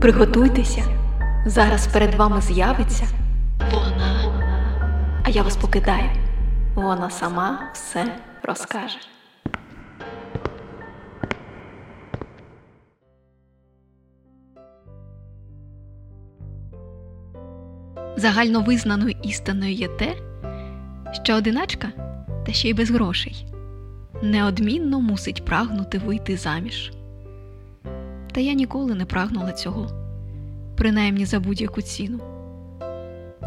Приготуйтеся, зараз перед вами з'явиться вона. А я вас покидаю. Вона сама все розкаже. Загальновизнаною істиною є те, що одиначка, та ще й без грошей, неодмінно мусить прагнути вийти заміж. Та я ніколи не прагнула цього, принаймні за будь-яку ціну.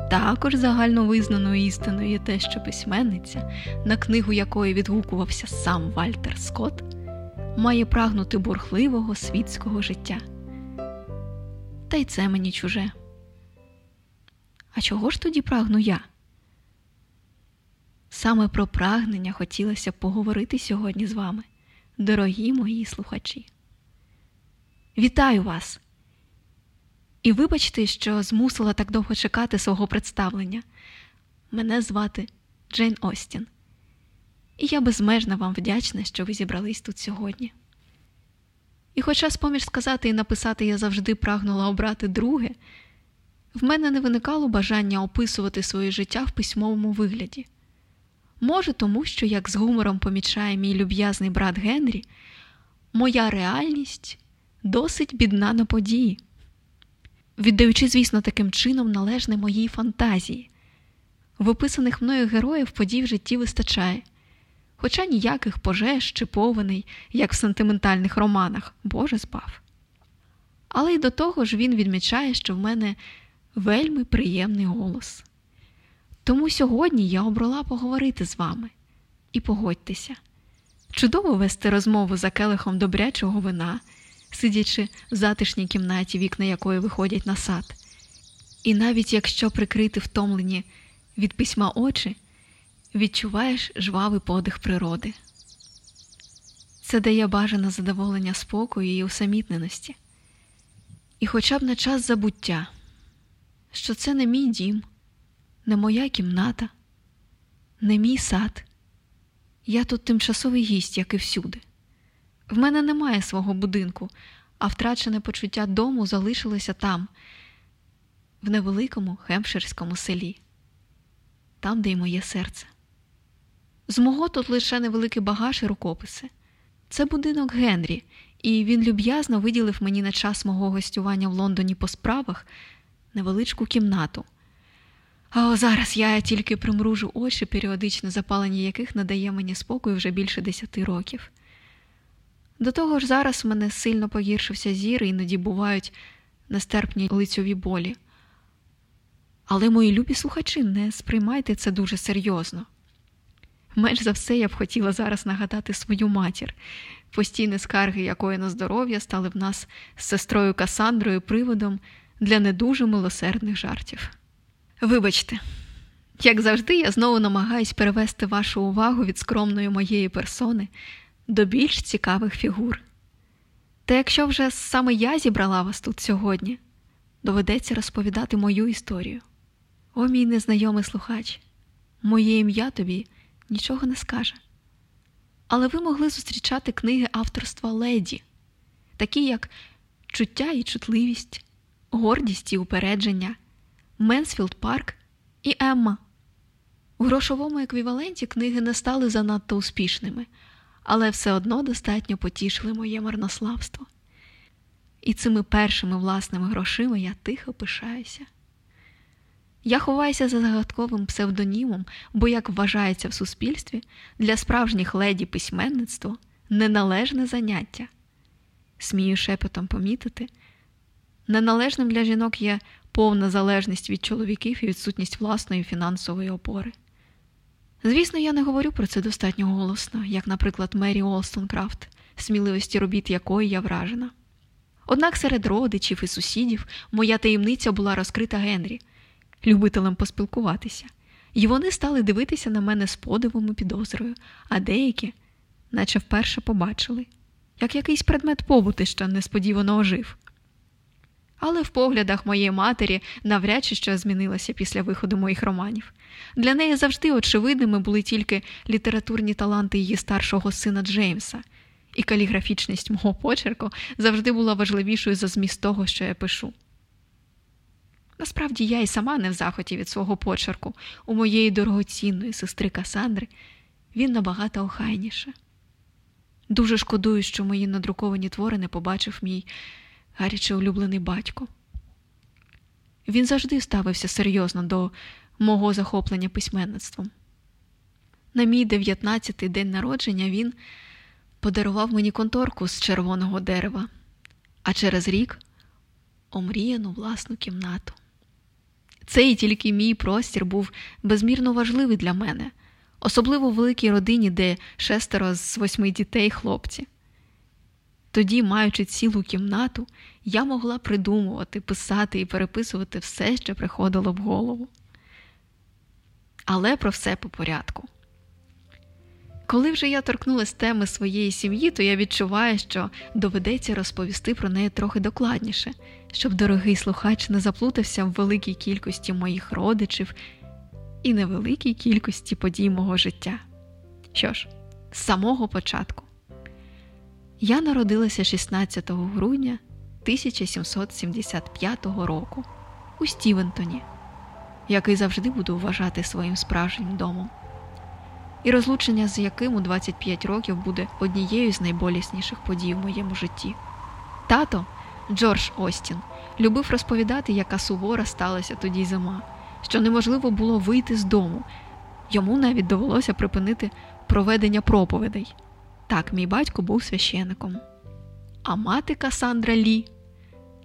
Також загальновизнаною істиною є те, що письменниця, на книгу якої відгукувався сам Вальтер Скотт, має прагнути бурхливого світського життя. Та й це мені чуже. А чого ж тоді прагну я? Саме про прагнення хотілося поговорити сьогодні з вами, дорогі мої слухачі. Вітаю вас! І вибачте, що змусила так довго чекати свого представлення. Мене звати Джейн Остін, і я безмежно вам вдячна, що ви зібрались тут сьогодні. І, хоча, споміж сказати і написати, я завжди прагнула обрати друге, в мене не виникало бажання описувати своє життя в письмовому вигляді. Може, тому що, як з гумором помічає мій люб'язний брат Генрі, моя реальність досить бідна на події, віддаючи, звісно, таким чином належне моїй фантазії. В описаних мною героїв подій в житті вистачає, хоча ніяких пожеж чи повеней, як в сентиментальних романах, Боже збав. Але й до того ж він відмічає, що в мене вельми приємний голос. Тому сьогодні я обрала поговорити з вами і погодьтеся. Чудово вести розмову за келихом добрячого вина, сидячи в затишній кімнаті, вікна якої виходять на сад. І навіть якщо прикрити втомлені від письма очі, відчуваєш жвавий подих природи. Це дає бажане задоволення спокою і усамітненості. І хоча б на час забуття, що це не мій дім не моя кімната, не мій сад. Я тут тимчасовий гість, як і всюди. В мене немає свого будинку, а втрачене почуття дому залишилося там, в невеликому хемпширському селі, там, де й моє серце. З мого тут лише невеликий багаж і рукописи. Це будинок Генрі, і він люб'язно виділив мені на час мого гостювання в Лондоні по справах невеличку кімнату. А зараз я тільки примружу очі, періодичне запалення яких надає мені спокою вже більше десяти років. До того ж, зараз в мене сильно погіршився зір, іноді бувають нестерпні лицьові болі. Але, мої любі слухачі, не сприймайте це дуже серйозно. Менш за все, я б хотіла зараз нагадати свою матір, постійні скарги якої на здоров'я стали в нас з сестрою Касандрою приводом для не дуже милосердних жартів. Вибачте, як завжди, я знову намагаюсь перевести вашу увагу від скромної моєї персони до більш цікавих фігур. Та якщо вже саме я зібрала вас тут сьогодні, доведеться розповідати мою історію. О, мій незнайомий слухач, моє ім'я тобі нічого не скаже. Але ви могли зустрічати книги авторства леді, такі як чуття і чутливість, гордість і упередження. Менсфілд Парк і Емма. У грошовому еквіваленті книги не стали занадто успішними, але все одно достатньо потішили моє марнославство. І цими першими власними грошима я тихо пишаюся. Я ховаюся за загадковим псевдонімом, бо, як вважається в суспільстві, для справжніх леді письменництво неналежне заняття. Смію шепотом помітити, неналежним для жінок є повна залежність від чоловіків і відсутність власної фінансової опори. Звісно, я не говорю про це достатньо голосно, як, наприклад, Мері Олстонкрафт, сміливості робіт якої я вражена. Однак серед родичів і сусідів моя таємниця була розкрита Генрі, любителем поспілкуватися, і вони стали дивитися на мене з подивом і підозрою, а деякі, наче вперше побачили, як якийсь предмет побути, що несподівано ожив але в поглядах моєї матері навряд чи що змінилося після виходу моїх романів. Для неї завжди очевидними були тільки літературні таланти її старшого сина Джеймса і каліграфічність мого почерку завжди була важливішою за зміст того, що я пишу. Насправді я і сама не в захоті від свого почерку, у моєї дорогоцінної сестри Касандри він набагато охайніше. Дуже шкодую, що мої надруковані твори не побачив мій гаряче улюблений батько. Він завжди ставився серйозно до мого захоплення письменництвом. На мій 19-й день народження він подарував мені конторку з червоного дерева, а через рік омріяну власну кімнату. Цей тільки мій простір був безмірно важливий для мене, особливо в великій родині, де шестеро з восьми дітей хлопці. Тоді, маючи цілу кімнату, я могла придумувати, писати і переписувати все, що приходило в голову. Але про все по порядку. Коли вже я торкнулася теми своєї сім'ї, то я відчуваю, що доведеться розповісти про неї трохи докладніше, щоб дорогий слухач не заплутався в великій кількості моїх родичів і невеликій кількості подій мого життя. Що ж, з самого початку. Я народилася 16 грудня 1775 року у Стівентоні, який завжди буду вважати своїм справжнім домом, і розлучення з яким у 25 років буде однією з найболісніших подій в моєму житті. Тато Джордж Остін любив розповідати, яка сувора сталася тоді зима, що неможливо було вийти з дому. Йому навіть довелося припинити проведення проповідей. Так, мій батько був священником. А мати Касандра Лі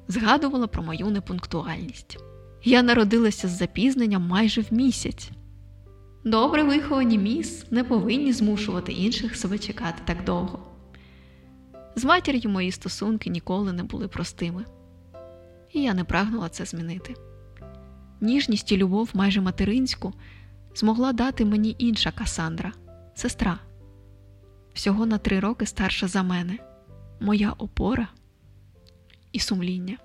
згадувала про мою непунктуальність. Я народилася з запізненням майже в місяць. Добре виховані міс не повинні змушувати інших себе чекати так довго. З матір'ю мої стосунки ніколи не були простими, і я не прагнула це змінити. Ніжність і любов майже материнську змогла дати мені інша Касандра, сестра, всього на три роки старша за мене, моя опора і сумління.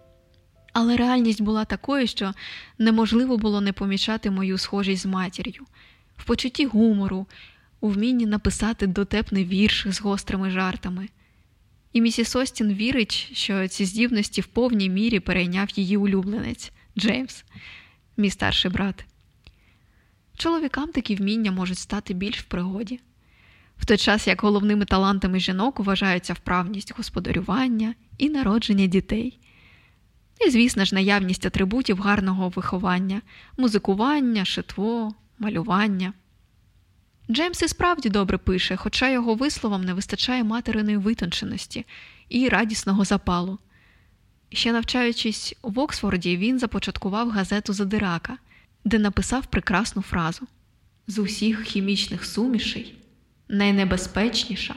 Але реальність була такою, що неможливо було не помічати мою схожість з матір'ю, в почутті гумору, у вмінні написати дотепний вірш з гострими жартами. І місіс Остін вірить, що ці здібності в повній мірі перейняв її улюбленець Джеймс, мій старший брат. Чоловікам такі вміння можуть стати більш в пригоді, в той час як головними талантами жінок вважаються вправність господарювання і народження дітей. І, звісно ж, наявність атрибутів гарного виховання, музикування, шитво, малювання. Джеймс і справді добре пише, хоча його висловам не вистачає материної витонченості і радісного запалу. Ще навчаючись в Оксфорді, він започаткував газету Задирака, де написав прекрасну фразу з усіх хімічних сумішей найнебезпечніша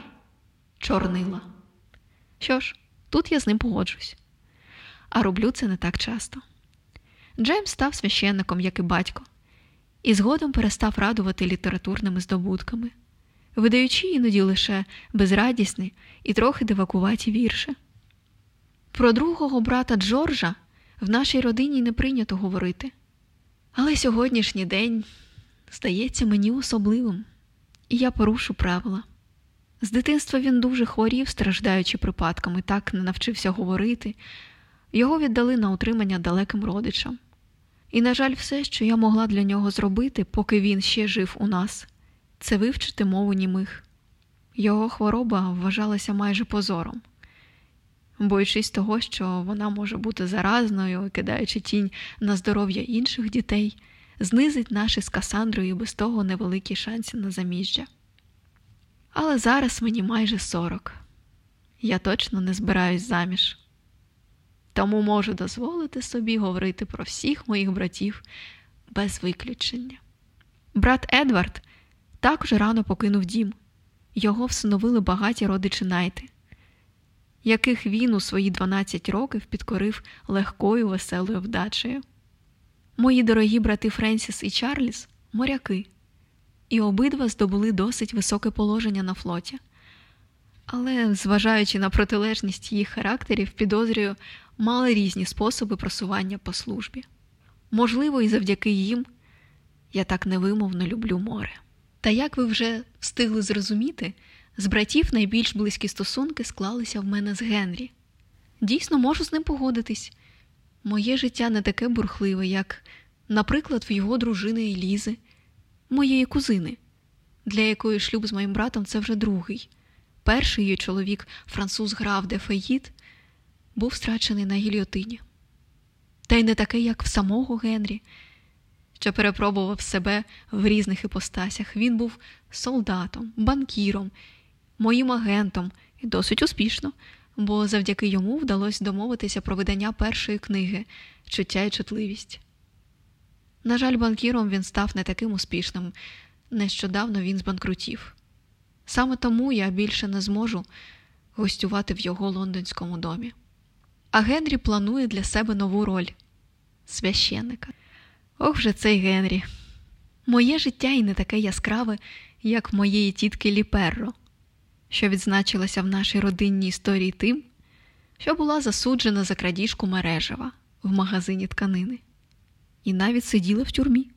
чорнила. Що ж, тут я з ним погоджусь, а роблю це не так часто. Джеймс став священником, як і батько, і згодом перестав радувати літературними здобутками, видаючи іноді лише безрадісні і трохи дивакуваті вірші. Про другого брата Джорджа в нашій родині не прийнято говорити, але сьогоднішній день здається мені особливим, і я порушу правила. З дитинства він дуже хворів, страждаючи припадками, так не навчився говорити, його віддали на утримання далеким родичам. І, на жаль, все, що я могла для нього зробити, поки він ще жив у нас, це вивчити мову німих. Його хвороба вважалася майже позором, боючись того, що вона може бути заразною, кидаючи тінь на здоров'я інших дітей, знизить наші з Касандрою без того невеликі шанси на заміжжя. Але зараз мені майже сорок. Я точно не збираюсь заміж тому можу дозволити собі говорити про всіх моїх братів без виключення. Брат Едвард також рано покинув дім, його всиновили багаті родичі Найти, яких він у свої 12 років підкорив легкою веселою вдачею. Мої дорогі брати Френсіс і Чарльз моряки, і обидва здобули досить високе положення на флоті. Але, зважаючи на протилежність їх характерів, підозрюю, мали різні способи просування по службі. Можливо, і завдяки їм я так невимовно люблю море. Та як ви вже встигли зрозуміти, З братів найбільш близькі стосунки склалися в мене з Генрі. Дійсно, можу з ним погодитись. Моє життя не таке бурхливе, як, наприклад, в його дружини Елізи, моєї кузини, для якої шлюб з моїм братом це вже другий. Перший її чоловік, француз граф де Фаїд, був страчений на гільйотині. Та й не такий, як в самого Генрі, що перепробував себе в різних іпостасях. Він був солдатом, банкіром, моїм агентом і досить успішно, бо завдяки йому вдалося домовитися про видання першої книги Чуття і чутливість. На жаль, банкіром він став не таким успішним. Нещодавно він збанкрутів. Саме тому я більше не зможу гостювати в його лондонському домі. А Генрі планує для себе нову роль священника. Ох же цей Генрі. Моє життя і не таке яскраве, як моєї тітки Ліперро, що відзначилася в нашій родинній історії тим, що була засуджена за крадіжку мережева в магазині тканини, і навіть сиділа в тюрмі.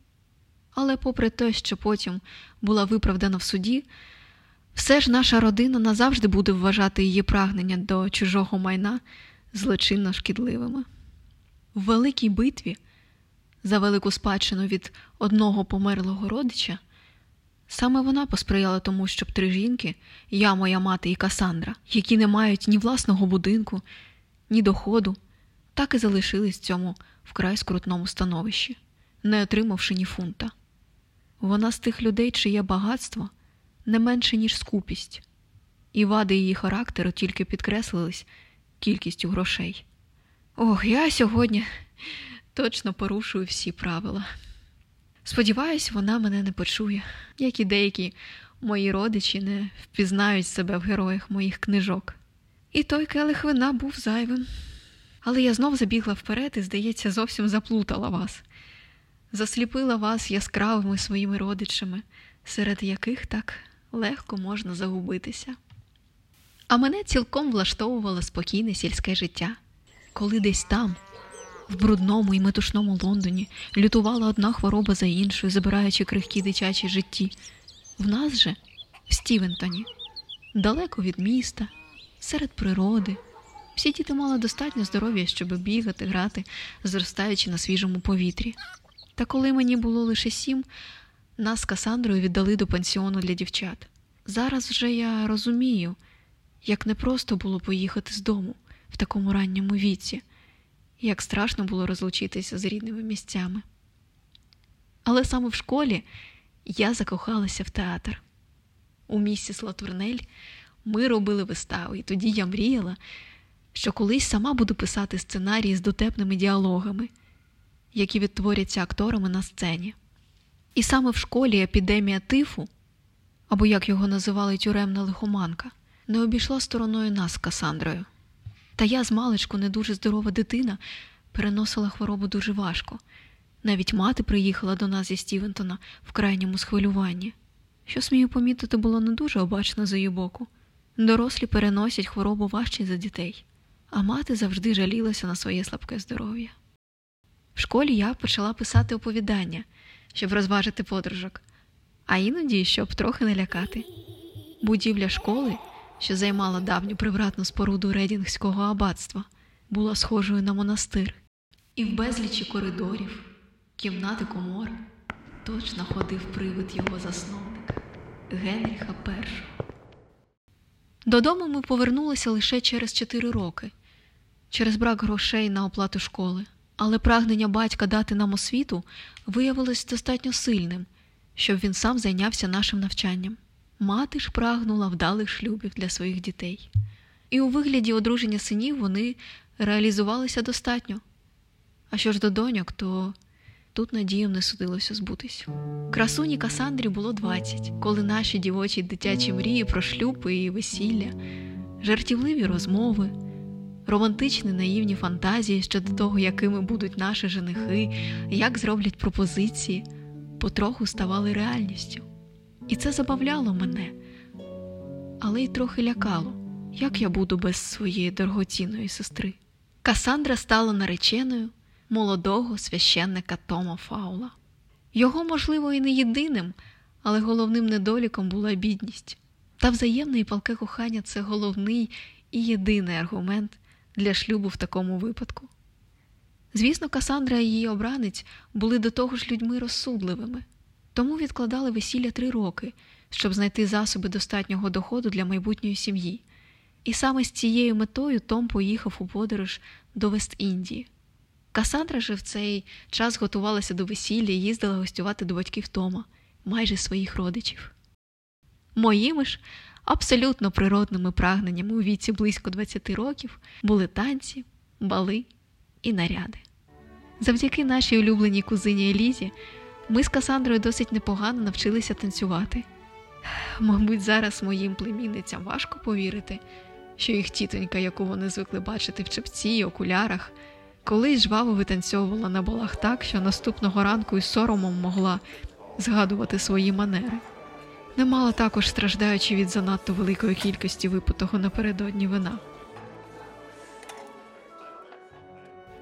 Але, попри те, що потім була виправдана в суді, все ж наша родина назавжди буде вважати її прагнення до чужого майна злочинно шкідливими. В великій битві за велику спадщину від одного померлого родича саме вона посприяла тому, щоб три жінки, я, моя мати і Касандра, які не мають ні власного будинку, ні доходу, так і залишились в цьому вкрай скрутному становищі, не отримавши ні фунта. Вона з тих людей, чиє багатство не менше, ніж скупість, і вади її характеру тільки підкреслились кількістю грошей. Ох, я сьогодні точно порушую всі правила. Сподіваюсь, вона мене не почує, як і деякі мої родичі не впізнають себе в героях моїх книжок. І той келих вина був зайвим. Але я знов забігла вперед і, здається, зовсім заплутала вас, засліпила вас яскравими своїми родичами, серед яких так легко можна загубитися. А мене цілком влаштовувало спокійне сільське життя, коли десь там, в брудному і метушному Лондоні, лютувала одна хвороба за іншою, забираючи крихкі дитячі житті. В нас же, в Стівентоні, далеко від міста, серед природи. Всі діти мали достатньо здоров'я, щоб бігати, грати, зростаючи на свіжому повітрі. Та коли мені було лише сім, нас з Касандрою віддали до пансіону для дівчат. Зараз вже я розумію, як непросто було поїхати з дому в такому ранньому віці, як страшно було розлучитися з рідними місцями. Але саме в школі я закохалася в театр. У місіс Латурнель ми робили вистави, і тоді я мріяла, що колись сама буду писати сценарії з дотепними діалогами, які відтворяться акторами на сцені. І саме в школі епідемія тифу, або як його називали тюремна лихоманка, не обійшла стороною нас з Касандрою. Та я з маличку не дуже здорова дитина, переносила хворобу дуже важко. Навіть мати приїхала до нас зі Стівентона в крайньому схвилюванні, що, смію помітити, було не дуже обачно з її боку. Дорослі переносять хворобу важче за дітей, а мати завжди жалілася на своє слабке здоров'я. В школі я почала писати оповідання, щоб розважити подружок, а іноді щоб трохи не лякати. Будівля школи що займала давню привратну споруду Редінгського аббатства, була схожою на монастир, і в безлічі коридорів, кімнати комор точно ходив привид його засновника Генріха І. Додому ми повернулися лише через чотири роки, через брак грошей на оплату школи, але прагнення батька дати нам освіту виявилось достатньо сильним, щоб він сам зайнявся нашим навчанням. Мати ж прагнула вдалих шлюбів для своїх дітей, і у вигляді одруження синів вони реалізувалися достатньо. А що ж до доньок, то тут надіям не судилося збутись. Красуні Касандрі було 20, коли наші дівочі дитячі мрії про шлюб і весілля, жартівливі розмови, романтичні наївні фантазії щодо того, якими будуть наші женихи, як зроблять пропозиції, потроху ставали реальністю. І це забавляло мене, але й трохи лякало, як я буду без своєї дорогоцінної сестри. Касандра стала нареченою молодого священника Тома Фаула. Його, можливо, і не єдиним, але головним недоліком була бідність. Та взаємне і палке кохання це головний і єдиний аргумент для шлюбу в такому випадку. Звісно, Касандра і її обранець були до того ж людьми розсудливими, тому відкладали весілля три роки, щоб знайти засоби достатнього доходу для майбутньої сім'ї. І саме з цією метою Том поїхав у подорож до Вест-Індії. Касандра же в цей час готувалася до весілля і їздила гостювати до батьків Тома, майже своїх родичів. Моїми ж абсолютно природними прагненнями у віці близько 20 років були танці, бали і наряди. Завдяки нашій улюбленій кузині Елізі ми з Касандрою досить непогано навчилися танцювати. Мабуть, зараз моїм племінницям важко повірити, що їх тітонька, яку вони звикли бачити в чепці й окулярах, колись жваво витанцьовувала на балах так, що наступного ранку із соромом могла згадувати свої манери. Не мала також страждаючи від занадто великої кількості випитого напередодні вина.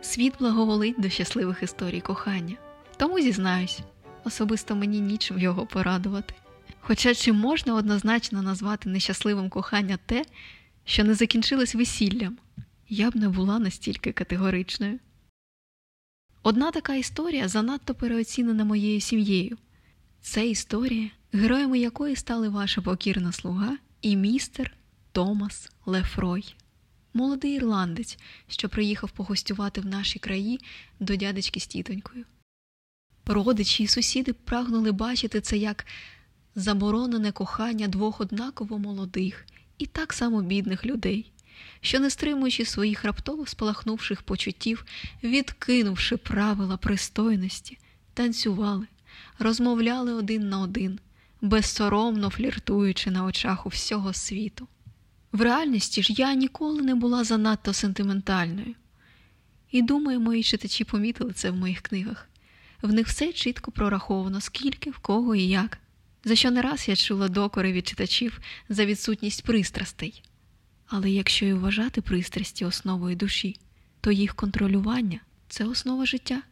Світ благоволить до щасливих історій кохання. Тому зізнаюсь, особисто мені нічим його порадувати. Хоча чи можна однозначно назвати нещасливим кохання те, що не закінчилось весіллям, я б не була настільки категоричною. Одна така історія занадто переоцінена моєю сім'єю. Це історія, героями якої стали ваша покірна слуга і містер Томас Лефрой, молодий ірландець, що приїхав погостювати в наші краї до дядечки з тітонькою. Родичі і сусіди прагнули бачити це як заборонене кохання двох однаково молодих і так само бідних людей, що, не стримуючи своїх раптово спалахнувших почуттів, відкинувши правила пристойності, танцювали, розмовляли один на один, безсоромно фліртуючи на очах у всього світу. В реальності ж я ніколи не була занадто сентиментальною. І думаю, мої читачі помітили це в моїх книгах. В них все чітко прораховано, скільки, в кого і як, за що не раз я чула докори від читачів за відсутність пристрастей. Але якщо і вважати пристрасті основою душі, то їх контролювання це основа життя.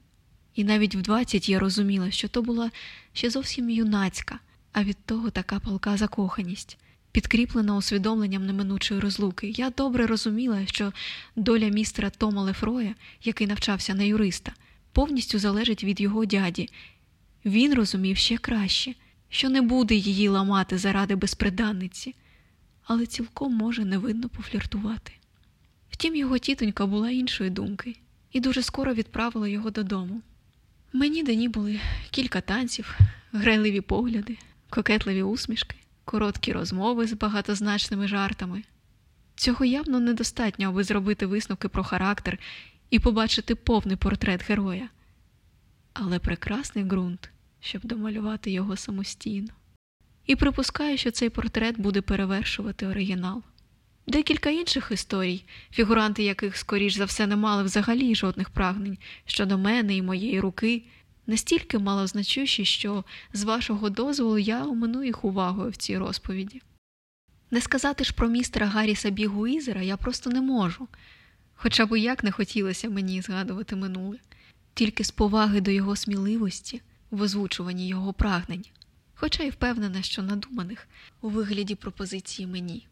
І навіть в 20 я розуміла, що то була ще зовсім юнацька, а від того така палка закоханість, підкріплена усвідомленням неминучої розлуки. Я добре розуміла, що доля містера Тома Лефроя, який навчався на юриста, повністю залежить від його дяді. Він розумів ще краще, що не буде її ламати заради безприданниці, але цілком може невинно пофліртувати. Втім, його тітонька була іншої думки і дуже скоро відправила його додому. Мені дані були кілька танців, грайливі погляди, кокетливі усмішки, короткі розмови з багатозначними жартами. Цього явно недостатньо, аби зробити висновки про характер і побачити повний портрет героя, але прекрасний ґрунт, щоб домалювати його самостійно. І припускаю, що цей портрет буде перевершувати оригінал. Декілька інших історій, фігуранти яких, скоріш за все, не мали взагалі жодних прагнень щодо мене і моєї руки, настільки малозначущі, що, з вашого дозволу, я омину їх увагою в цій розповіді. Не сказати ж про містера Гарріса Бігуізера я просто не можу, хоча б як не хотілося мені згадувати минуле, тільки з поваги до його сміливості в озвучуванні його прагнень, хоча й впевнена, що надуманих у вигляді пропозиції мені.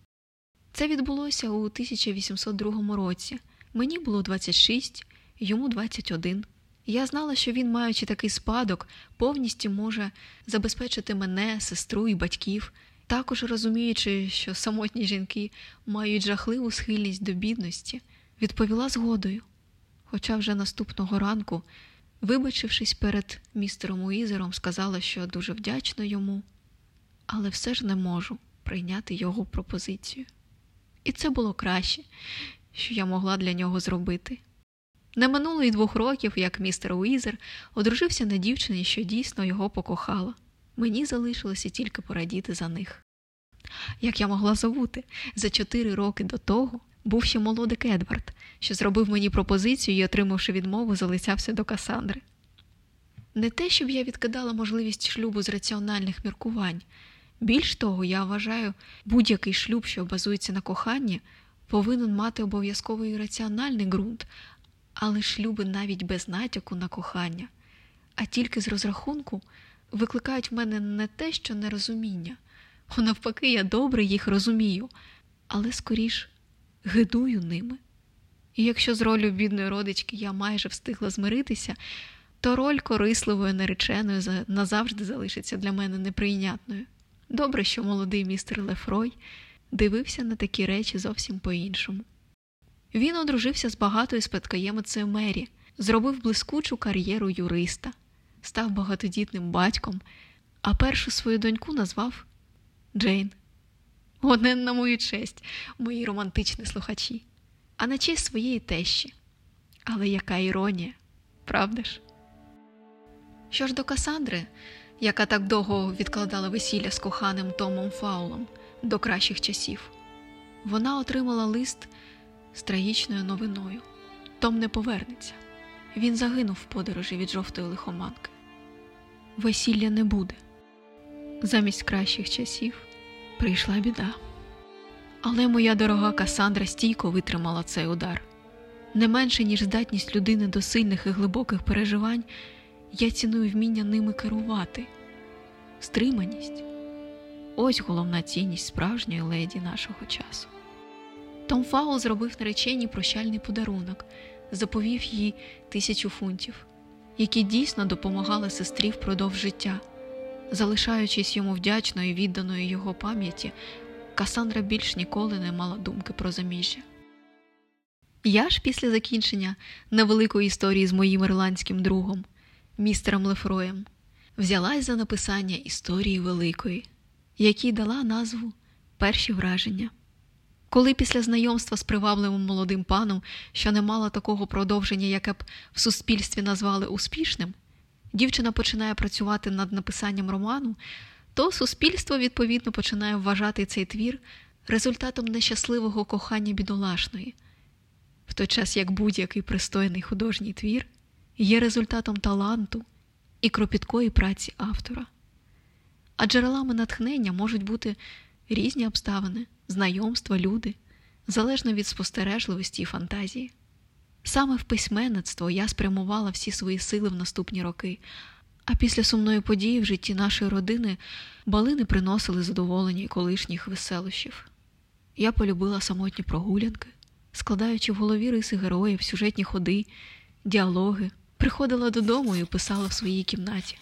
Це відбулося у 1802 році. Мені було 26, йому 21. Я знала, що він, маючи такий спадок, повністю може забезпечити мене, сестру і батьків, також розуміючи, що самотні жінки мають жахливу схильність до бідності, відповіла згодою. Хоча вже наступного ранку, вибачившись перед містером Уізером, сказала, що дуже вдячна йому, але все ж не можу прийняти його пропозицію. І це було краще, що я могла для нього зробити. Не минуло й двох років, як містер Уізер одружився на дівчині, що дійсно його покохала. Мені залишилося тільки порадіти за них. Як я могла забути, за чотири роки до того був ще молодик Едвард, що зробив мені пропозицію і, отримавши відмову, залицявся до Касандри. Не те, щоб я відкидала можливість шлюбу з раціональних міркувань. Більш того, я вважаю, будь-який шлюб, що базується на коханні, повинен мати обов'язковий раціональний ґрунт, але шлюби навіть без натяку на кохання, а тільки з розрахунку викликають в мене не те, що нерозуміння, а навпаки, я добре їх розумію, але скоріш гидую ними. І якщо з ролью бідної родички я майже встигла змиритися, то роль корисливої нареченої назавжди залишиться для мене неприйнятною. Добре, що молодий містер Лефрой дивився на такі речі зовсім по-іншому. Він одружився з багатою спадкоємицею Мері, зробив блискучу кар'єру юриста, став багатодітним батьком, а першу свою доньку назвав Джейн. Одне на мою честь, мої романтичні слухачі, а на честь своєї тещі. Але яка іронія, правда ж? Що ж до Касандри, яка так довго відкладала весілля з коханим Томом Фаулом до кращих часів, вона отримала лист з трагічною новиною. Том не повернеться. Він загинув в подорожі від жовтої лихоманки. Весілля не буде. Замість кращих часів прийшла біда. Але моя дорога Касандра стійко витримала цей удар. Не менше, ніж здатність людини до сильних і глибоких переживань, я ціную вміння ними керувати. Стриманість ось головна цінність справжньої леді нашого часу. Том Фаул зробив нареченій прощальний подарунок, заповів їй тисячу фунтів, які дійсно допомагали сестрі впродовж життя. Залишаючись йому вдячною і відданою його пам'яті, Касандра більш ніколи не мала думки про заміжжя. Я ж після закінчення невеликої історії з моїм ірландським другом, містером Лефроєм, взялась за написання історії великої, якій дала назву Перші враження. Коли після знайомства з привабливим молодим паном, що не мало такого продовження, яке б в суспільстві назвали успішним, дівчина починає працювати над написанням роману, то суспільство відповідно починає вважати цей твір результатом нещасливого кохання бідолашної, в той час як будь-який пристойний художній твір є результатом таланту і кропіткої праці автора. А джерелами натхнення можуть бути різні обставини, знайомства, люди, залежно від спостережливості і фантазії. Саме в письменництво я спрямувала всі свої сили в наступні роки, а після сумної події в житті нашої родини бали не приносили задоволення і колишніх веселощів. Я полюбила самотні прогулянки, складаючи в голові риси героїв, сюжетні ходи, діалоги, приходила додому і писала в своїй кімнаті.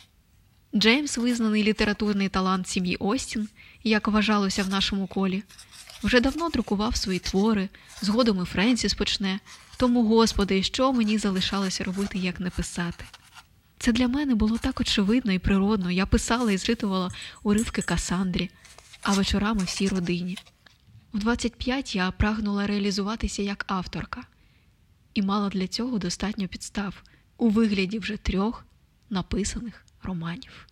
Джеймс, визнаний літературний талант сім'ї Остін, як вважалося в нашому колі, вже давно друкував свої твори, згодом і Френсіс почне, тому, Господи, що мені залишалося робити, як не писати. Це для мене було так очевидно і природно. Я писала і зритувала уривки Касандрі, а вечорами всій родині. В 25 я прагнула реалізуватися як авторка і мала для цього достатньо підстав у вигляді вже трьох написаних романів.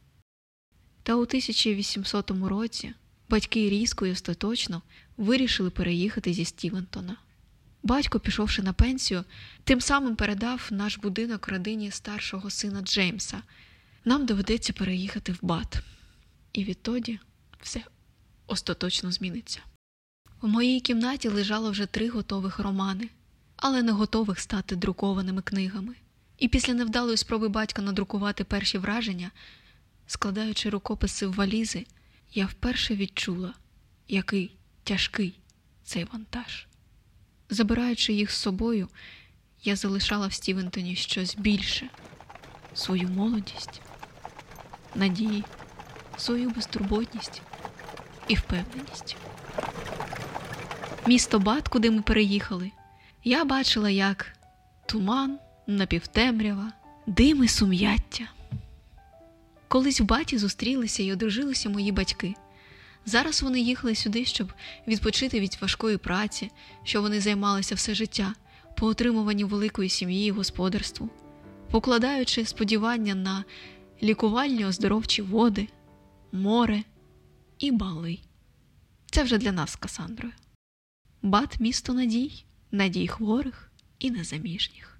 Та у 1800 році батьки різко і остаточно вирішили переїхати зі Стівентона. Батько, пішовши на пенсію, тим самим передав наш будинок родині старшого сина Джеймса. Нам доведеться переїхати в Бат. І відтоді все остаточно зміниться. У моїй кімнаті лежало вже три готових романи, але не готових стати друкованими книгами. І після невдалої спроби батька надрукувати перші враження, складаючи рукописи в валізи, я вперше відчула, який тяжкий цей вантаж. Забираючи їх з собою, я залишала в Стівентоні щось більше свою молодість, надії, свою безтурботність і впевненість. Місто Бат, куди ми переїхали, я бачила як туман, напівтемрява, дим і сум'яття. Колись в баті зустрілися і одружилися мої батьки. Зараз вони їхали сюди, щоб відпочити від важкої праці, що вони займалися все життя, по отримуванню великої сім'ї і господарству, покладаючи сподівання на лікувальні оздоровчі води, море і бали. Це вже для нас Касандрою. Бат місто надій, надій хворих і незаміжніх.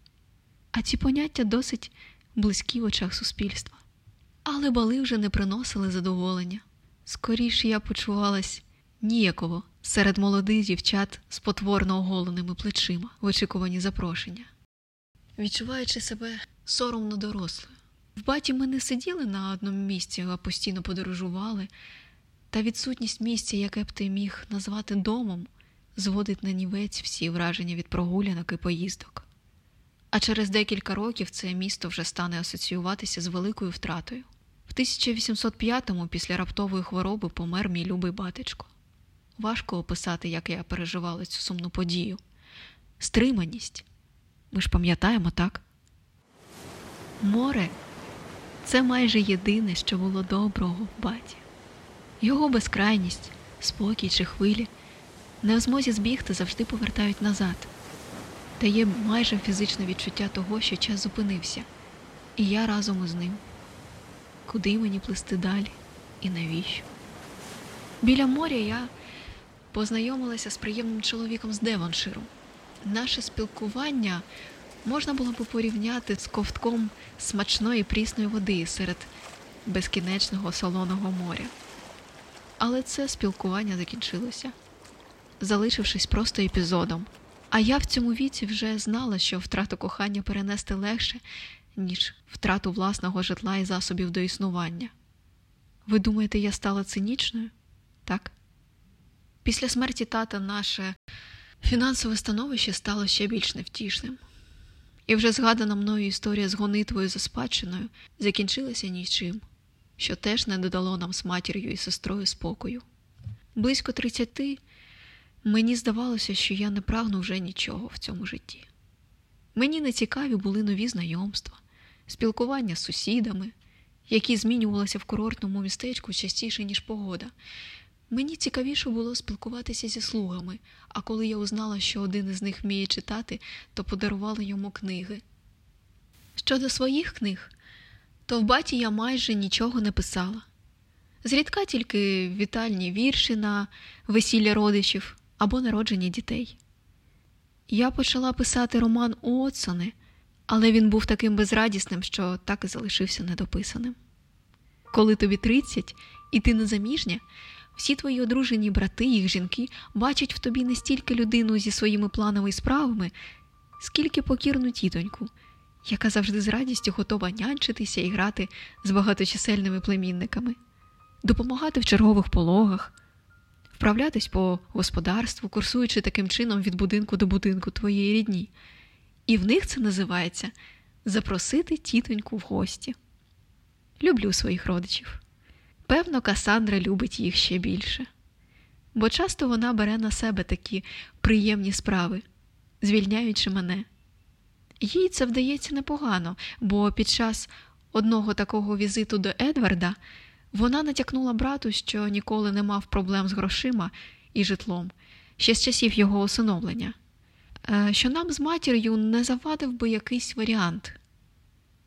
А ці поняття досить близькі в очах суспільства. Але бали вже не приносили задоволення. Скоріше я почувалась ніяково серед молодих дівчат з потворно оголеними плечима в очікуванні запрошення, відчуваючи себе соромно дорослою. В баті ми не сиділи на одному місці, а постійно подорожували, та відсутність місця, яке б ти міг назвати домом, зводить на нівець всі враження від прогулянок і поїздок. А через декілька років це місто вже стане асоціюватися з великою втратою. В 1805-му після раптової хвороби помер мій любий батечко. Важко описати, як я переживала цю сумну подію. Стриманість. Ми ж пам'ятаємо, так? Море це майже єдине, що було доброго в баті. Його безкрайність, спокій чи хвилі не в змозі збігти завжди повертають назад. Та є майже фізичне відчуття того, що час зупинився, і я разом із ним. Куди мені плисти далі і навіщо? Біля моря я познайомилася з приємним чоловіком з Девонширу. Наше спілкування можна було б порівняти з ковтком смачної прісної води серед безкінечного солоного моря. Але це спілкування закінчилося, залишившись просто епізодом. А я в цьому віці вже знала, що втрату кохання перенести легше, ніж втрату власного житла і засобів до існування. Ви думаєте, я стала цинічною? Так. Після смерті тата наше фінансове становище стало ще більш невтішним. І вже згадана мною історія з гонитвою за спадщиною закінчилася нічим, що теж не додало нам з матір'ю і сестрою спокою. Близько тридцяти мені здавалося, що я не прагну вже нічого в цьому житті. Мені не цікаві були нові знайомства, спілкування з сусідами, які змінювалися в курортному містечку частіше, ніж погода. Мені цікавіше було спілкуватися зі слугами, а коли я узнала, що один із них вміє читати, то подарувала йому книги. Щодо своїх книг, то в баті я майже нічого не писала. Зрідка тільки вітальні вірші на весілля родичів або народження дітей. Я почала писати роман Уотсони, але він був таким безрадісним, що так і залишився недописаним. Коли тобі 30 і ти незаміжня, всі твої одружені брати, їх жінки бачать в тобі не стільки людину зі своїми планами і справами, скільки покірну тітоньку, яка завжди з радістю готова нянчитися і грати з багаточисельними племінниками, допомагати в чергових пологах, вправлятись по господарству, курсуючи таким чином від будинку до будинку твоєї рідні. І в них це називається запросити тітоньку в гості. Люблю своїх родичів. Певно, Касандра любить їх ще більше, бо часто вона бере на себе такі приємні справи, звільняючи мене. Їй це вдається непогано, бо під час одного такого візиту до Едварда вона натякнула брату, що ніколи не мав проблем з грошима і житлом, ще з часів його усиновлення, е, що нам з матір'ю не завадив би якийсь варіант.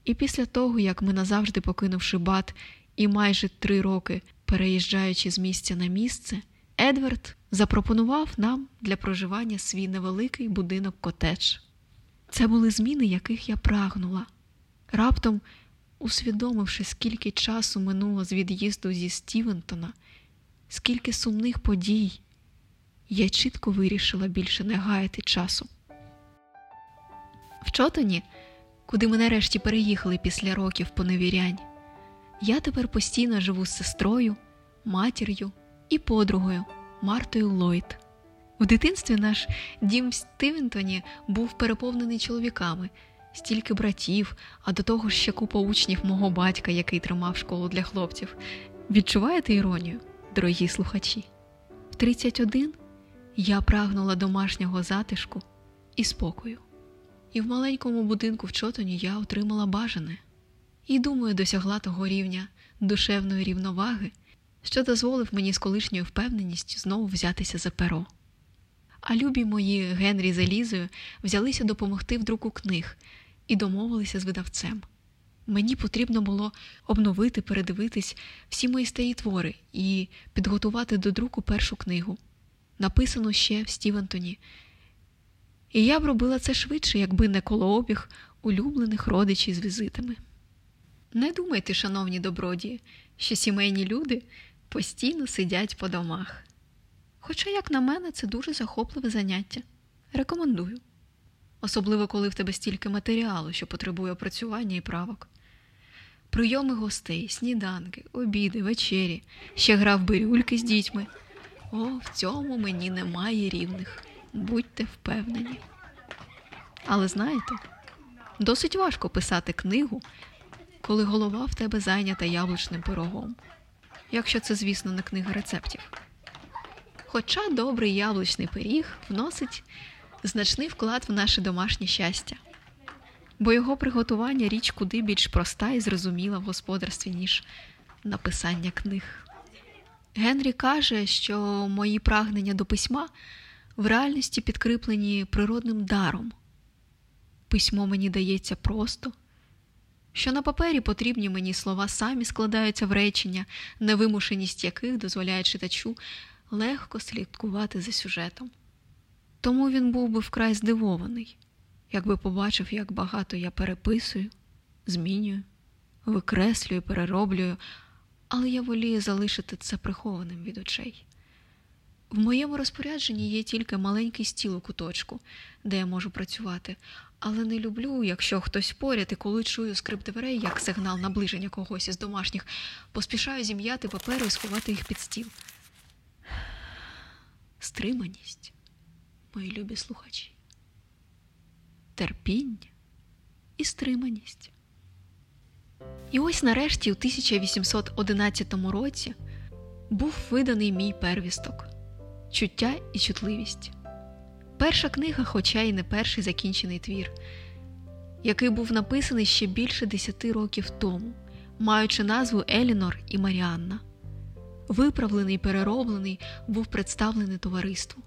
І після того, як ми назавжди покинувши бат і майже три роки переїжджаючи з місця на місце, Едвард запропонував нам для проживання свій невеликий будинок котедж. Це були зміни, яких я прагнула. Раптом, усвідомивши, скільки часу минуло з від'їзду зі Стівентона, скільки сумних подій, я чітко вирішила більше не гаяти часу. В Чотоні, куди ми нарешті переїхали після років поневірянь, я тепер постійно живу з сестрою, матір'ю і подругою Мартою Ллойд. В дитинстві наш дім в Стивентоні був переповнений чоловіками, стільки братів, а до того ж ще купа учнів мого батька, який тримав школу для хлопців. Відчуваєте іронію, дорогі слухачі? В 31 я прагнула домашнього затишку і спокою. І в маленькому будинку в Чотоні я отримала бажане і, думаю, досягла того рівня душевної рівноваги, що дозволив мені з колишньою впевненістю знову взятися за перо. А любі мої Генрі з Елізою взялися допомогти в друку книг і домовилися з видавцем. Мені потрібно було обновити, передивитись всі мої старі твори і підготувати до друку першу книгу, написану ще в Стівентоні. І я б робила це швидше, якби не колообіг улюблених родичів з візитами. Не думайте, шановні добродії, що сімейні люди постійно сидять по домах. Хоча, як на мене, це дуже захопливе заняття. Рекомендую. Особливо, коли в тебе стільки матеріалу, що потребує опрацювання і правок. прийоми гостей, сніданки, обіди, вечері, ще грав бирюльки з дітьми. О, в цьому мені немає рівних. Будьте впевнені. Але знаєте, досить важко писати книгу, коли голова в тебе зайнята яблучним пирогом. Якщо це, звісно, не книга рецептів. Хоча добрий яблучний пиріг вносить значний вклад в наше домашнє щастя, бо його приготування річ куди більш проста і зрозуміла в господарстві, ніж написання книг. Генрі каже, що мої прагнення до письма в реальності підкріплені природним даром. Письмо мені дається просто, що на папері потрібні мені слова самі складаються в речення, невимушеність яких дозволяє читачу легко слідкувати за сюжетом. Тому він був би вкрай здивований, якби побачив, як багато я переписую, змінюю, викреслюю, перероблюю, але я волію залишити це прихованим від очей. В моєму розпорядженні є тільки маленький стіл у куточку, де я можу працювати, але не люблю, якщо хтось поряд, і коли чую скрип дверей, як сигнал наближення когось із домашніх, поспішаю зім'яти папери і сховати їх під стіл. Стриманість, мої любі слухачі, терпіння і стриманість. І ось нарешті, у 1811 році, був виданий мій первісток чуття і чутливість. Перша книга, хоча й не перший закінчений твір, який був написаний ще більше десяти років тому, маючи назву Елінор і Маріанна. Виправлений, перероблений, був представлений товариству.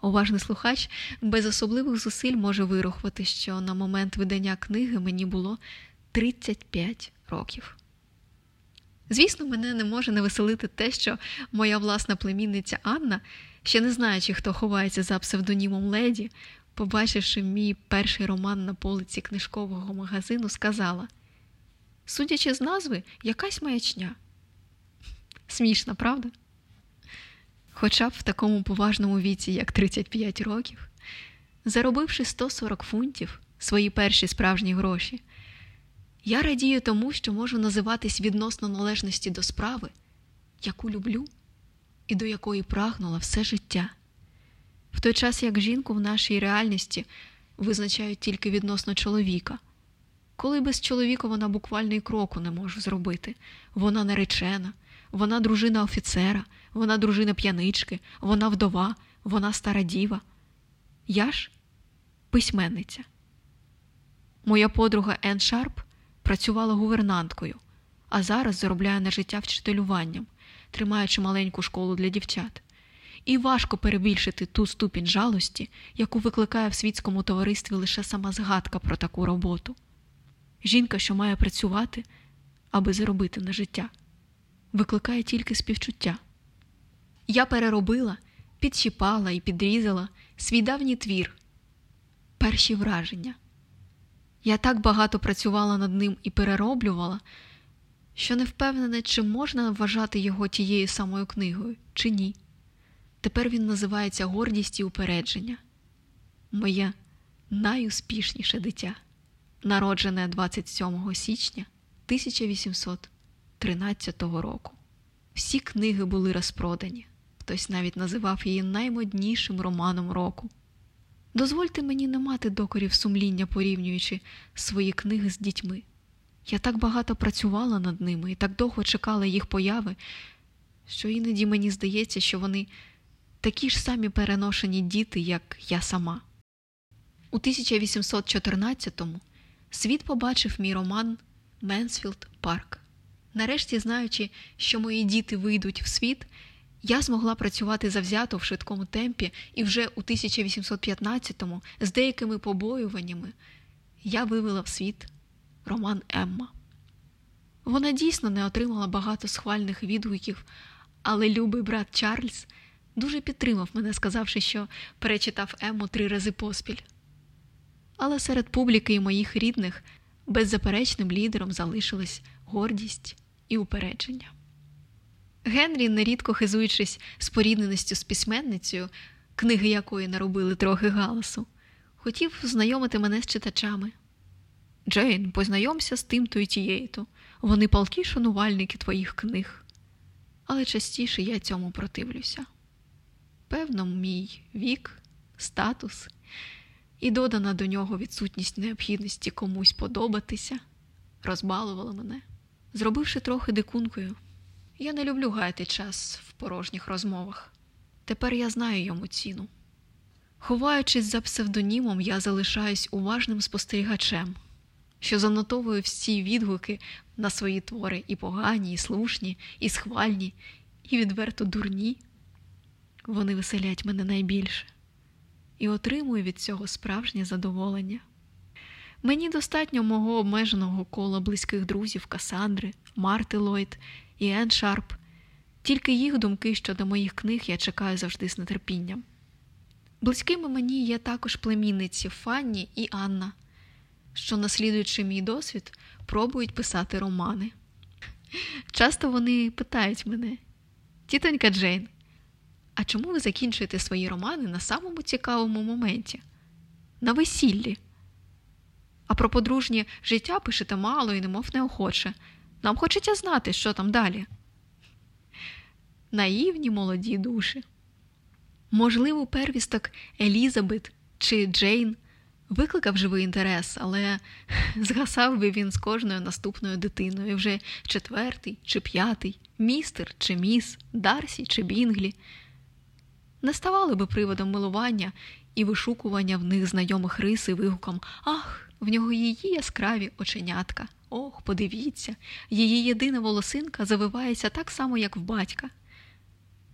Уважний слухач без особливих зусиль може вирахувати, що на момент видання книги мені було 35 років. Звісно, мене не може не веселити те, що моя власна племінниця Анна, ще не знаючи, хто ховається за псевдонімом леді, побачивши мій перший роман на полиці книжкового магазину, сказала: Судячи з назви, якась маячня. Смішна, правда? Хоча б в такому поважному віці, як 35 років, заробивши 140 фунтів свої перші справжні гроші. Я радію тому, що можу називатись відносно належності до справи, яку люблю і до якої прагнула все життя. В той час як жінку в нашій реальності визначають тільки відносно чоловіка. Коли без чоловіка вона буквально і кроку не може зробити. Вона наречена, вона дружина офіцера, вона дружина п'янички, вона вдова, вона стара діва. Я ж письменниця. Моя подруга Ен Шарп працювала гувернанткою, а зараз заробляє на життя вчителюванням, тримаючи маленьку школу для дівчат. І важко перебільшити ту ступінь жалості, яку викликає в світському товаристві лише сама згадка про таку роботу. Жінка, що має працювати, аби заробити на життя, викликає тільки співчуття. Я переробила, підщіпала і підрізала свій давній твір, перші враження. Я так багато працювала над ним і перероблювала, що не впевнена, чи можна вважати його тією самою книгою, чи ні. Тепер він називається Гордість і упередження. Моє найуспішніше дитя, народжене 27 січня 1813 року. Всі книги були розпродані. Хтось навіть називав її наймоднішим романом року. Дозвольте мені не мати докорів сумління, порівнюючи свої книги з дітьми. Я так багато працювала над ними і так довго чекала їх появи, що іноді мені здається, що вони такі ж самі переношені діти, як я сама. У 1814-му світ побачив мій роман Менсфілд Парк. Нарешті, знаючи, що мої діти вийдуть в світ, я змогла працювати завзято в швидкому темпі, і вже у 1815-му з деякими побоюваннями я вивела в світ роман Емма. Вона дійсно не отримала багато схвальних відгуків, але любий брат Чарльз дуже підтримав мене, сказавши, що перечитав Емму три рази поспіль. Але серед публіки і моїх рідних беззаперечним лідером залишились гордість і упередження. Генрі, нерідко хизуючись спорідненістю з письменницею, книги якої наробили трохи галасу, хотів знайомити мене з читачами. Джейн, познайомся з тим-то і тією-то. Вони палкі шанувальники твоїх книг. Але частіше я цьому противлюся. Певно, мій вік, статус і додана до нього відсутність необхідності комусь подобатися, розбалувала мене, зробивши трохи дикункою. Я не люблю гаяти час в порожніх розмовах. Тепер я знаю йому ціну. Ховаючись за псевдонімом, я залишаюсь уважним спостерігачем, що занотовую всі відгуки на свої твори і погані, і слушні, і схвальні, і відверто дурні. Вони веселять мене найбільше і отримую від цього справжнє задоволення. Мені достатньо мого обмеженого кола близьких друзів Касандри, Марти Ллойд і Ен Шарп, тільки їх думки щодо моїх книг я чекаю завжди з нетерпінням. Близькими мені є також племінниці Фанні і Анна, що, наслідуючи мій досвід, пробують писати романи. Часто вони питають мене, тітонька Джейн, а чому ви закінчуєте свої романи на самому цікавому моменті? На весіллі? А про подружнє життя пишете мало і немов неохоче. Нам хочеться знати, що там далі. Наївні молоді душі. Можливо, первісток Елізабет чи Джейн викликав живий інтерес, але згасав би він з кожною наступною дитиною вже четвертий чи п'ятий, містер чи міс, Дарсі чи Бінглі. Не ставали би приводом милування і вишукування в них знайомих рис і вигуком Ах, в нього її яскраві оченятка. Ох, подивіться, її єдина волосинка завивається так само, як в батька.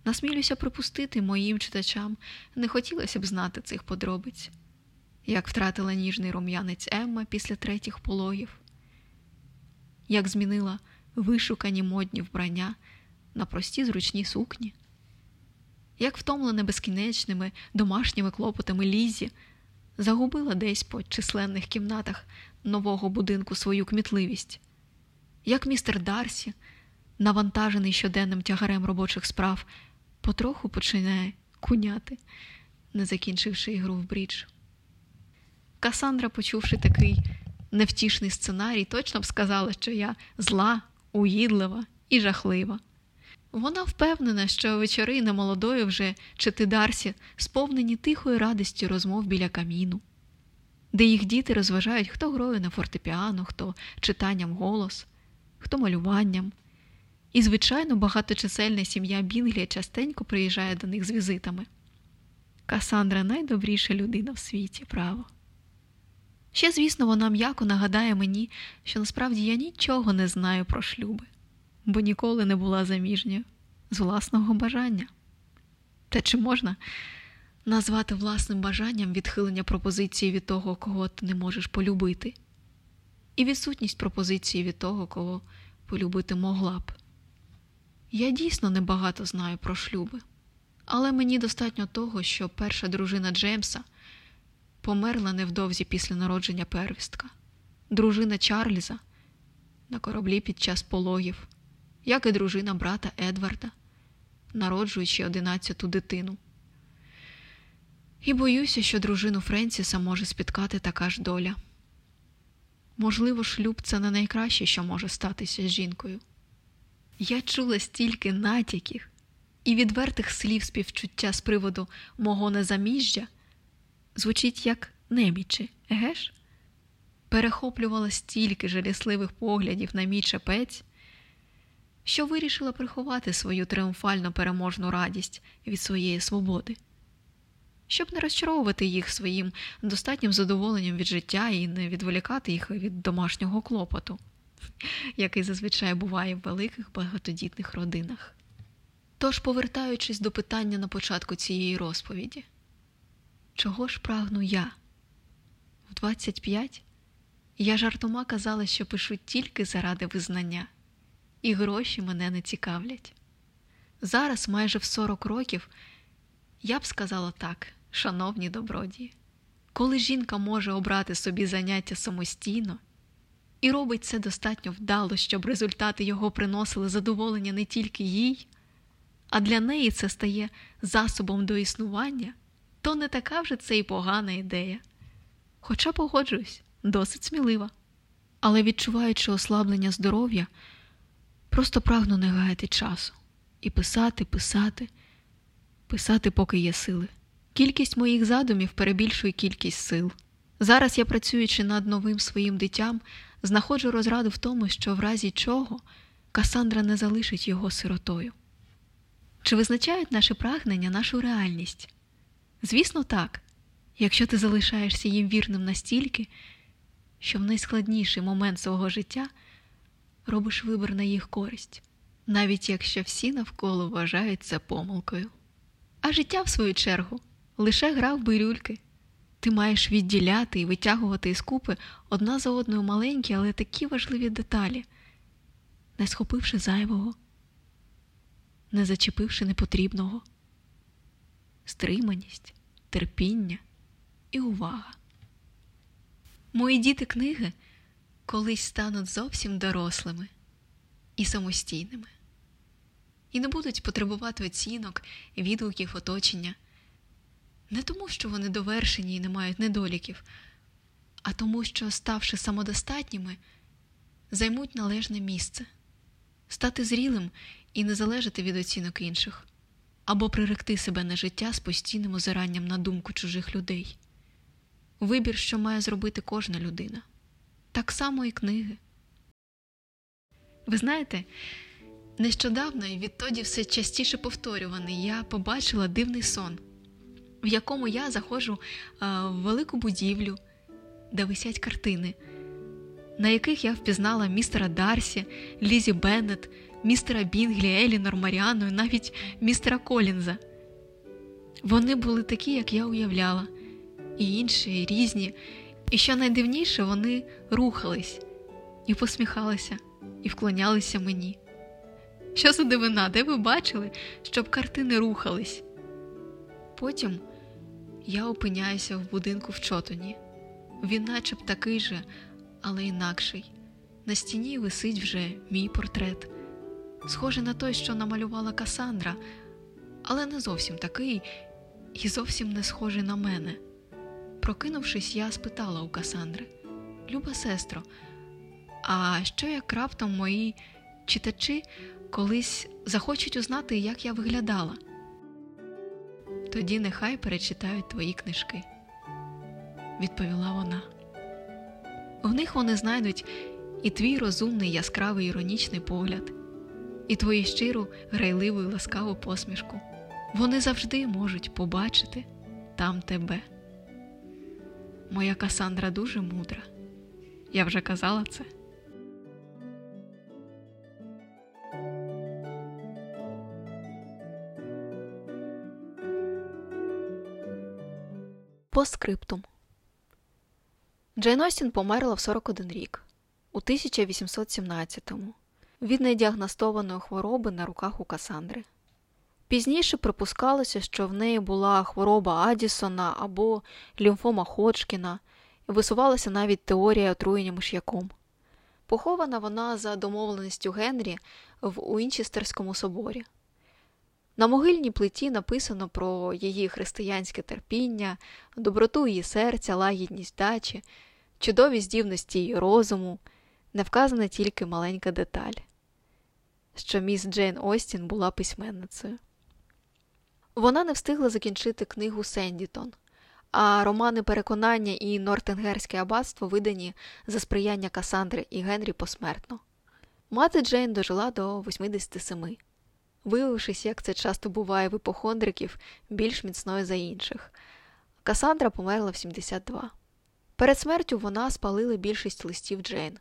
Насмілюся припустити моїм читачам, не хотілося б знати цих подробиць, як втратила ніжний рум'янець Емма після третіх пологів, як змінила вишукані модні вбрання на прості зручні сукні, як втомлена безкінечними домашніми клопотами Лізі, загубила десь по численних кімнатах нового будинку свою кмітливість, як містер Дарсі, навантажений щоденним тягарем робочих справ, потроху починає куняти, не закінчивши ігру в брідж. Касандра, почувши такий невтішний сценарій, точно б сказала, що я зла, уїдлива і жахлива. Вона впевнена, що вечори немолодої вже чи Дарсі сповнені тихою радістю розмов біля каміну, де їх діти розважають, хто грою на фортепіано, хто читанням голос, хто малюванням. І, звичайно, багаточисельна сім'я Бінглія частенько приїжджає до них з візитами. Касандра найдобріша людина в світі, право. Ще, звісно, вона м'яко нагадає мені, що насправді я нічого не знаю про шлюби, бо ніколи не була заміжньою з власного бажання. Та чи можна назвати власним бажанням відхилення пропозиції від того, кого ти не можеш полюбити, і відсутність пропозиції від того, кого полюбити могла б? Я дійсно небагато знаю про шлюби, але мені достатньо того, що перша дружина Джеймса померла невдовзі після народження первістка, дружина Чарльза на кораблі під час пологів, як і дружина брата Едварда, народжуючи одинадцяту дитину. І боюся, що дружину Френсіса може спіткати така ж доля. Можливо, шлюб це не найкраще, що може статися з жінкою. Я чула стільки натяків і відвертих слів співчуття з приводу мого незаміжжя, звучить як немічі, еге ж? Перехоплювала стільки жалісливих поглядів на мій чепець, що вирішила приховати свою тріумфально переможну радість від своєї свободи, щоб не розчаровувати їх своїм достатнім задоволенням від життя і не відволікати їх від домашнього клопоту який зазвичай буває в великих багатодітних родинах. Тож, повертаючись до питання на початку цієї розповіді, чого ж прагну я? В 25 я жартома казала, що пишу тільки заради визнання, і гроші мене не цікавлять. Зараз, майже в 40 років, я б сказала так, шановні добродії, коли жінка може обрати собі заняття самостійно і робить це достатньо вдало, щоб результати його приносили задоволення не тільки їй, а для неї це стає засобом до існування, то не така вже це й погана ідея. Хоча погоджуюсь, досить смілива. але відчуваючи ослаблення здоров'я, просто прагну не гаяти часу і писати, писати, писати, поки є сили. Кількість моїх задумів перебільшує кількість сил. Зараз я, працюючи над новим своїм дитям, знаходжу розраду в тому, що в разі чого Касандра не залишить його сиротою. Чи визначають наше прагнення нашу реальність? Звісно, так, якщо ти залишаєшся їм вірним настільки, що в найскладніший момент свого життя робиш вибір на їх користь, навіть якщо всі навколо вважають це помилкою. А життя, в свою чергу, лише гра в бирюльки. Ти маєш відділяти і витягувати із купи одна за одною маленькі, але такі важливі деталі, не схопивши зайвого, не зачепивши непотрібного, стриманість, терпіння і увага. Мої діти книги колись стануть зовсім дорослими і самостійними, і не будуть потребувати оцінок, відгуків оточення не тому, що вони довершені і не мають недоліків, а тому, що, ставши самодостатніми, займуть належне місце, стати зрілим і не залежати від оцінок інших, або приректи себе на життя з постійним озиранням на думку чужих людей. Вибір, що має зробити кожна людина. Так само і книги. Ви знаєте, нещодавно і відтоді все частіше повторюваний, я побачила дивний сон в якому я заходжу в велику будівлю, де висять картини, на яких я впізнала містера Дарсі, Лізі Беннет, містера Бінглі, Елінор Маріану і навіть містера Колінза. Вони були такі, як я уявляла, і інші, і різні, і що найдивніше, вони рухались і посміхалися, і вклонялися мені. Що за дивина, де ви бачили, щоб картини рухались? Потім я опиняюся в будинку в чотоні. Він начеб такий же, але інакший. На стіні висить вже мій портрет, схожий на той, що намалювала Касандра, але не зовсім такий і зовсім не схожий на мене. Прокинувшись, я спитала у Касандри Люба сестро, а що як раптом мої читачі колись захочуть узнати, як я виглядала? Тоді нехай перечитають твої книжки, відповіла вона. В них вони знайдуть і твій розумний, яскравий іронічний погляд, і твою щиру, грайливу і ласкаву посмішку. Вони завжди можуть побачити там тебе. Моя Касандра дуже мудра. Я вже казала це. Постскриптум Джейн Остін померла в 41 рік у 1817-му від недіагностованої хвороби на руках у Касандри. Пізніше припускалося, що в неї була хвороба Адісона або лімфома Ходжкіна, і висувалася навіть теорія отруєння миш'яком. Похована вона за домовленістю Генрі в Уінчестерському соборі. На могильній плиті написано про її християнське терпіння, доброту її серця, лагідність дачі, чудові здібності її розуму, не вказана тільки маленька деталь, що міс Джейн Остін була письменницею. Вона не встигла закінчити книгу Сендітон, а романи Переконання і Нортенгерське аббатство видані за сприяння Касандри і Генрі посмертно. Мати Джейн дожила до 87 виявившись, як це часто буває в іпохондриків, більш міцною за інших. Касандра померла в 72. Перед смертю вона спалила більшість листів Джейн,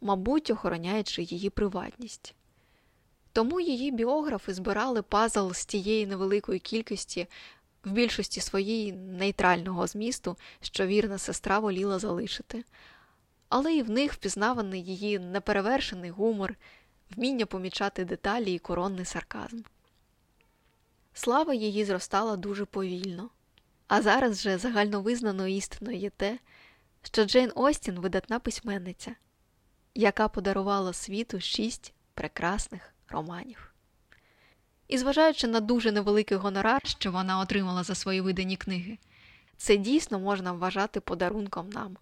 мабуть, охороняючи її приватність. Тому її біографи збирали пазл з тієї невеликої кількості, в більшості своїй нейтрального змісту, що вірна сестра воліла залишити, але і в них впізнаваний її неперевершений гумор вміння помічати деталі і коронний сарказм. Слава її зростала дуже повільно, а зараз вже загальновизнаною істиною є те, що Джейн Остін видатна письменниця, яка подарувала світу шість прекрасних романів. І зважаючи на дуже невеликий гонорар, що вона отримала за свої видані книги, це дійсно можна вважати подарунком нам.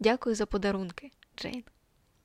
Дякую за подарунки, Джейн.